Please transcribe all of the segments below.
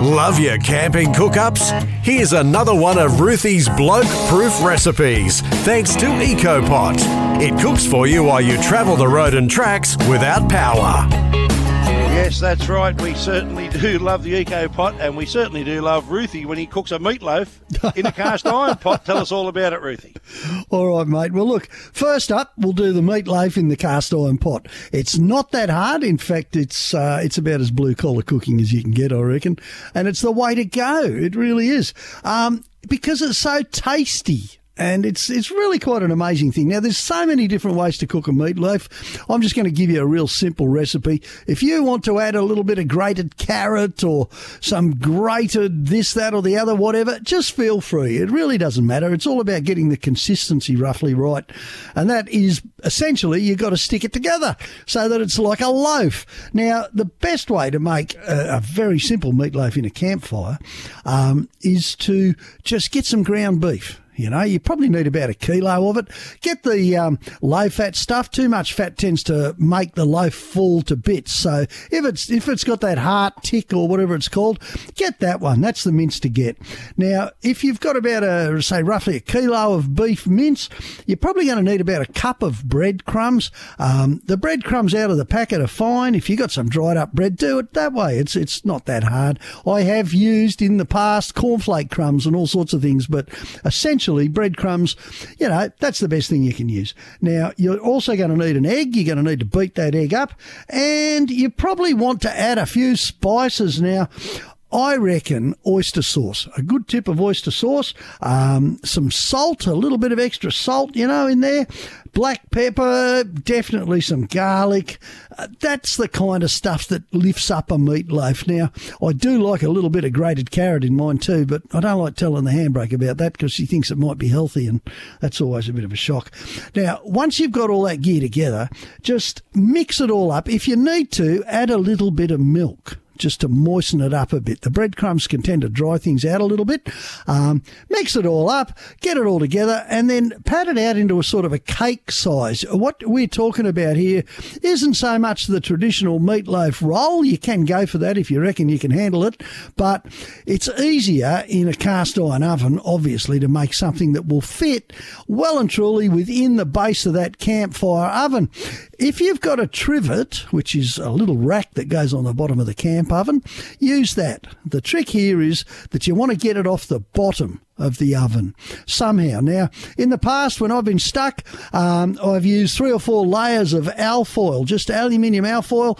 Love your camping cook ups? Here's another one of Ruthie's bloke proof recipes, thanks to EcoPot. It cooks for you while you travel the road and tracks without power. Yes, that's right. We certainly do love the Eco Pot, and we certainly do love Ruthie when he cooks a meatloaf in a cast iron pot. Tell us all about it, Ruthie. All right, mate. Well, look, first up, we'll do the meatloaf in the cast iron pot. It's not that hard. In fact, it's uh, it's about as blue collar cooking as you can get, I reckon. And it's the way to go. It really is. Um, because it's so tasty and it's it's really quite an amazing thing. Now, there's so many different ways to cook a meatloaf. I'm just going to give you a real simple recipe. If you want to add a little bit of grated carrot or some grated this, that, or the other, whatever, just feel free. It really doesn't matter. It's all about getting the consistency roughly right, and that is essentially you've got to stick it together so that it's like a loaf. Now, the best way to make a, a very simple meatloaf in a campfire um, is to just get some ground beef. You know, you probably need about a kilo of it. Get the um, low fat stuff. Too much fat tends to make the loaf fall to bits. So if it's if it's got that heart tick or whatever it's called, get that one. That's the mince to get. Now, if you've got about a say roughly a kilo of beef mince, you're probably going to need about a cup of breadcrumbs. Um, the breadcrumbs out of the packet are fine. If you've got some dried up bread, do it that way. It's it's not that hard. I have used in the past cornflake crumbs and all sorts of things, but essentially breadcrumbs, you know, that's the best thing you can use. Now, you're also going to need an egg. You're going to need to beat that egg up. And you probably want to add a few spices. Now, I reckon oyster sauce, a good tip of oyster sauce, um, some salt, a little bit of extra salt, you know, in there, black pepper, definitely some garlic. Uh, that's the kind of stuff that lifts up a meatloaf. Now, I do like a little bit of grated carrot in mine too, but I don't like telling the handbrake about that because she thinks it might be healthy, and that's always a bit of a shock. Now, once you've got all that gear together, just mix it all up. If you need to, add a little bit of milk just to moisten it up a bit. The breadcrumbs can tend to dry things out a little bit. Um, mix it all up, get it all together, and then pat it out into a sort of a cake size. What we're talking about here isn't so much the traditional meatloaf roll. You can go for that if you reckon you can handle it, but it's easier in a cast iron oven, obviously, to make something that will fit well and truly within the base of that campfire oven. If you've got a trivet, which is a little rack that goes on the bottom of the camp oven, use that. The trick here is that you want to get it off the bottom of the oven somehow. Now, in the past, when I've been stuck, um, I've used three or four layers of alfoil, just aluminium alfoil,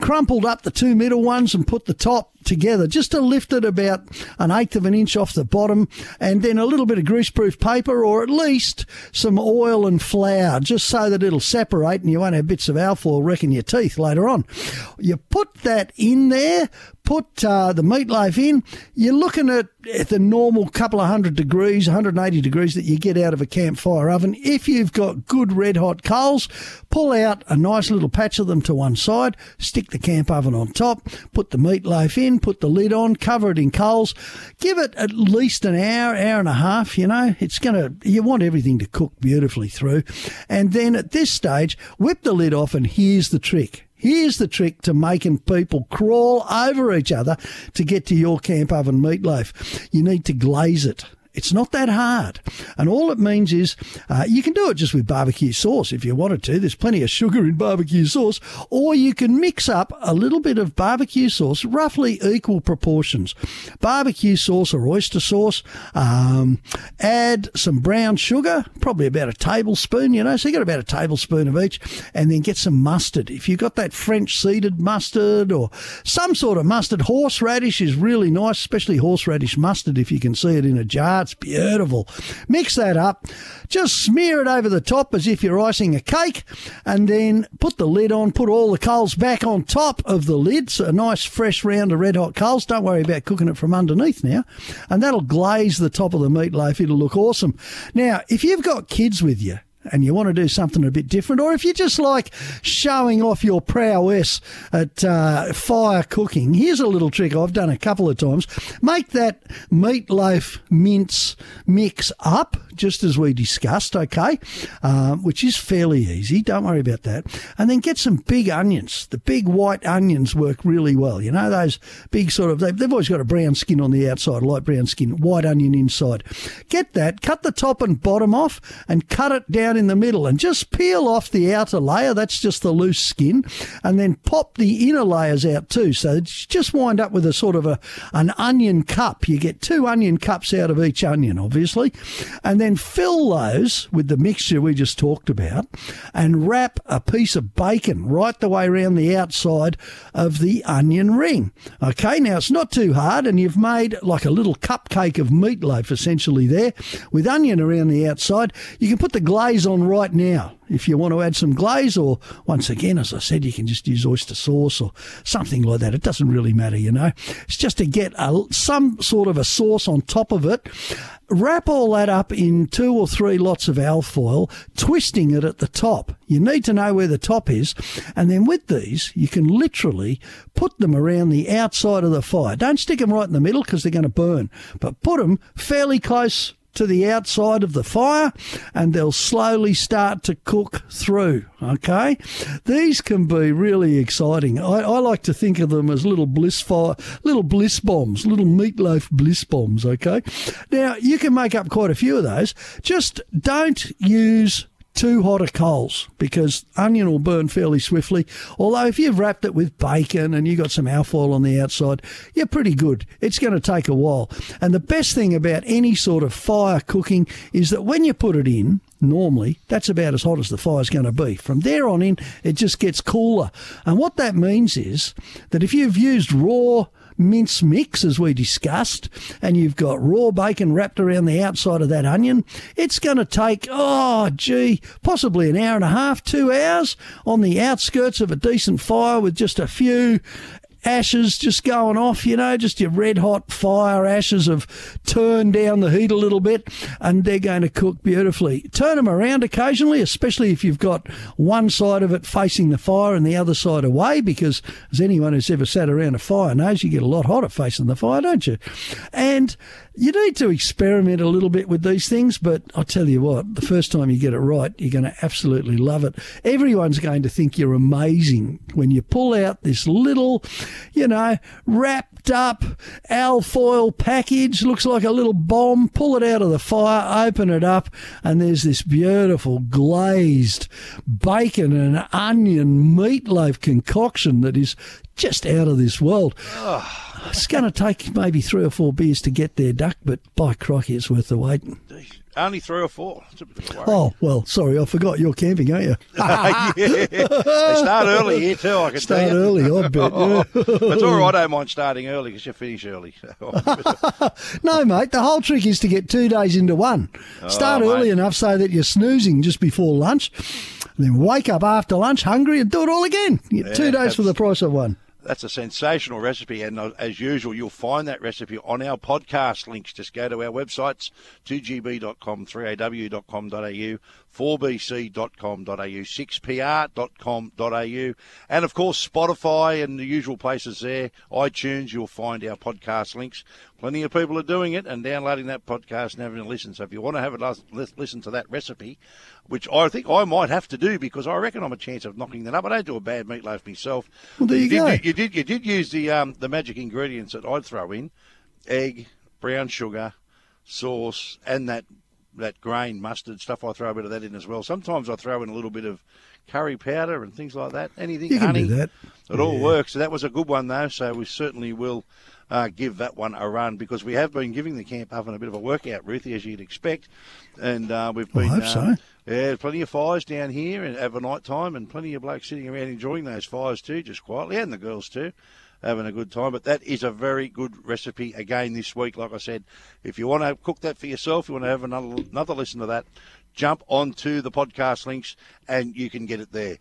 crumpled up the two middle ones and put the top together just to lift it about an eighth of an inch off the bottom and then a little bit of greaseproof paper or at least some oil and flour just so that it'll separate and you won't have bits of alfoil wrecking your teeth later on. You put that in there, put uh, the meatloaf in, you're looking at, at the normal couple of hundred degrees, 180 degrees that you get out of a campfire oven. If you've got good red hot coals, pull out a nice little patch of them to one side, stick the camp oven on top, put the meatloaf in, put the lid on, cover it in coals, give it at least an hour, hour and a half, you know. It's going to, you want everything to cook beautifully through. And then at this stage, whip the lid off, and here's the trick. Here's the trick to making people crawl over each other to get to your camp oven meatloaf. You need to glaze it. It's not that hard. And all it means is uh, you can do it just with barbecue sauce if you wanted to. There's plenty of sugar in barbecue sauce. Or you can mix up a little bit of barbecue sauce, roughly equal proportions. Barbecue sauce or oyster sauce. Um, add some brown sugar, probably about a tablespoon, you know. So you got about a tablespoon of each. And then get some mustard. If you've got that French seeded mustard or some sort of mustard, horseradish is really nice, especially horseradish mustard if you can see it in a jar. It's beautiful. Mix that up. Just smear it over the top as if you're icing a cake, and then put the lid on. Put all the coals back on top of the lid. So a nice fresh round of red hot coals. Don't worry about cooking it from underneath now, and that'll glaze the top of the meatloaf. It'll look awesome. Now, if you've got kids with you, and you want to do something a bit different, or if you just like showing off your prowess at uh, fire cooking, here's a little trick I've done a couple of times. Make that meatloaf mince mix up, just as we discussed, okay, um, which is fairly easy. Don't worry about that. And then get some big onions. The big white onions work really well. You know, those big sort of, they've, they've always got a brown skin on the outside, light brown skin, white onion inside. Get that, cut the top and bottom off, and cut it down in the middle, and just peel off the outer layer. That's just the loose skin, and then pop the inner layers out too. So just wind up with a sort of a an onion cup. You get two onion cups out of each onion, obviously, and then fill those with the mixture we just talked about, and wrap a piece of bacon right the way around the outside of the onion ring. Okay, now it's not too hard, and you've made like a little cupcake of meatloaf essentially there with onion around the outside. You can put the glaze on right now if you want to add some glaze, or once again, as I said, you can just use oyster sauce or something like that. It doesn't really matter, you know. It's just to get a, some sort of a sauce on top of it. Wrap all that up in two or three lots of alfoil, twisting it at the top. You need to know where the top is, and then with these, you can literally put them around the outside of the fire. Don't stick them right in the middle because they're going to burn, but put them fairly close to the outside of the fire and they'll slowly start to cook through. Okay? These can be really exciting. I, I, like to think of them as little bliss fire, little bliss bombs, little meatloaf bliss bombs. Okay? Now, you can make up quite a few of those. Just don't use too hot of coals because onion will burn fairly swiftly. Although if you've wrapped it with bacon and you've got some alfoil on the outside, you're pretty good. It's going to take a while. And the best thing about any sort of fire cooking is that when you put it in, normally that's about as hot as the fire's going to be. From there on in, it just gets cooler. And what that means is that if you've used raw mince mix, as we discussed, and you've got raw bacon wrapped around the outside of that onion, it's going to take, oh, gee, possibly an hour and a half, two hours on the outskirts of a decent fire with just a few ashes just going off, you know, just your red hot fire ashes have turned down the heat a little bit and they're going to cook beautifully. Turn them around occasionally, especially if you've got one side of it facing the fire and the other side away, because as anyone who's ever sat around a fire knows, you get a lot hotter facing the fire, don't you? And you need to experiment a little bit with these things, but I tell you what, the first time you get it right, you're going to absolutely love it. Everyone's going to think you're amazing when you pull out this little, you know, wrapped up alfoil package, looks like a little bomb, pull it out of the fire, open it up, and there's this beautiful glazed bacon and onion meatloaf concoction that is just out of this world. It's going to take maybe three or four beers to get there, Duck, but by crikey, it's worth the wait. Only three or four. Oh, well, sorry, I forgot you're camping, aren't you? yeah. They start early here, too, I can start tell you. early, I bet. Yeah. it's all right, I don't mind starting early because you finish early. no, mate, the whole trick is to get two days into one. Oh, start oh, early mate. enough so that you're snoozing just before lunch, then wake up after lunch hungry and do it all again. Yeah, two days for the price of one. That's a sensational recipe, and uh, as usual, you'll find that recipe on our podcast links. Just go to our websites, 2gb.com, 3aw.com.au, 4bc.com.au, 6pr.com.au, and of course Spotify and the usual places there. iTunes, you'll find our podcast links. Plenty of people are doing it and downloading that podcast and having a listen. So if you want to have a listen to that recipe, which I think I might have to do because I reckon I'm a chance of knocking that up. I don't do a bad meatloaf myself. Well, there you, you go. Did, you did you did use the um, the magic ingredients that I'd throw in: egg, brown sugar, sauce, and that that grain mustard stuff. I throw a bit of that in as well. Sometimes I throw in a little bit of curry powder and things like that. Anything, you can honey, do that. It yeah. all works. So that was a good one though. So we certainly will uh, give that one a run because we have been giving the camp oven a bit of a workout, Ruthie, as you'd expect, and uh, we've been. I hope so. Yeah, plenty of fires down here and overnight time, and plenty of blokes sitting around enjoying those fires too, just quietly, and the girls too having a good time. But that is a very good recipe again this week. Like I said, if you want to cook that for yourself, you want to have another another listen to that, jump onto the podcast links and you can get it there.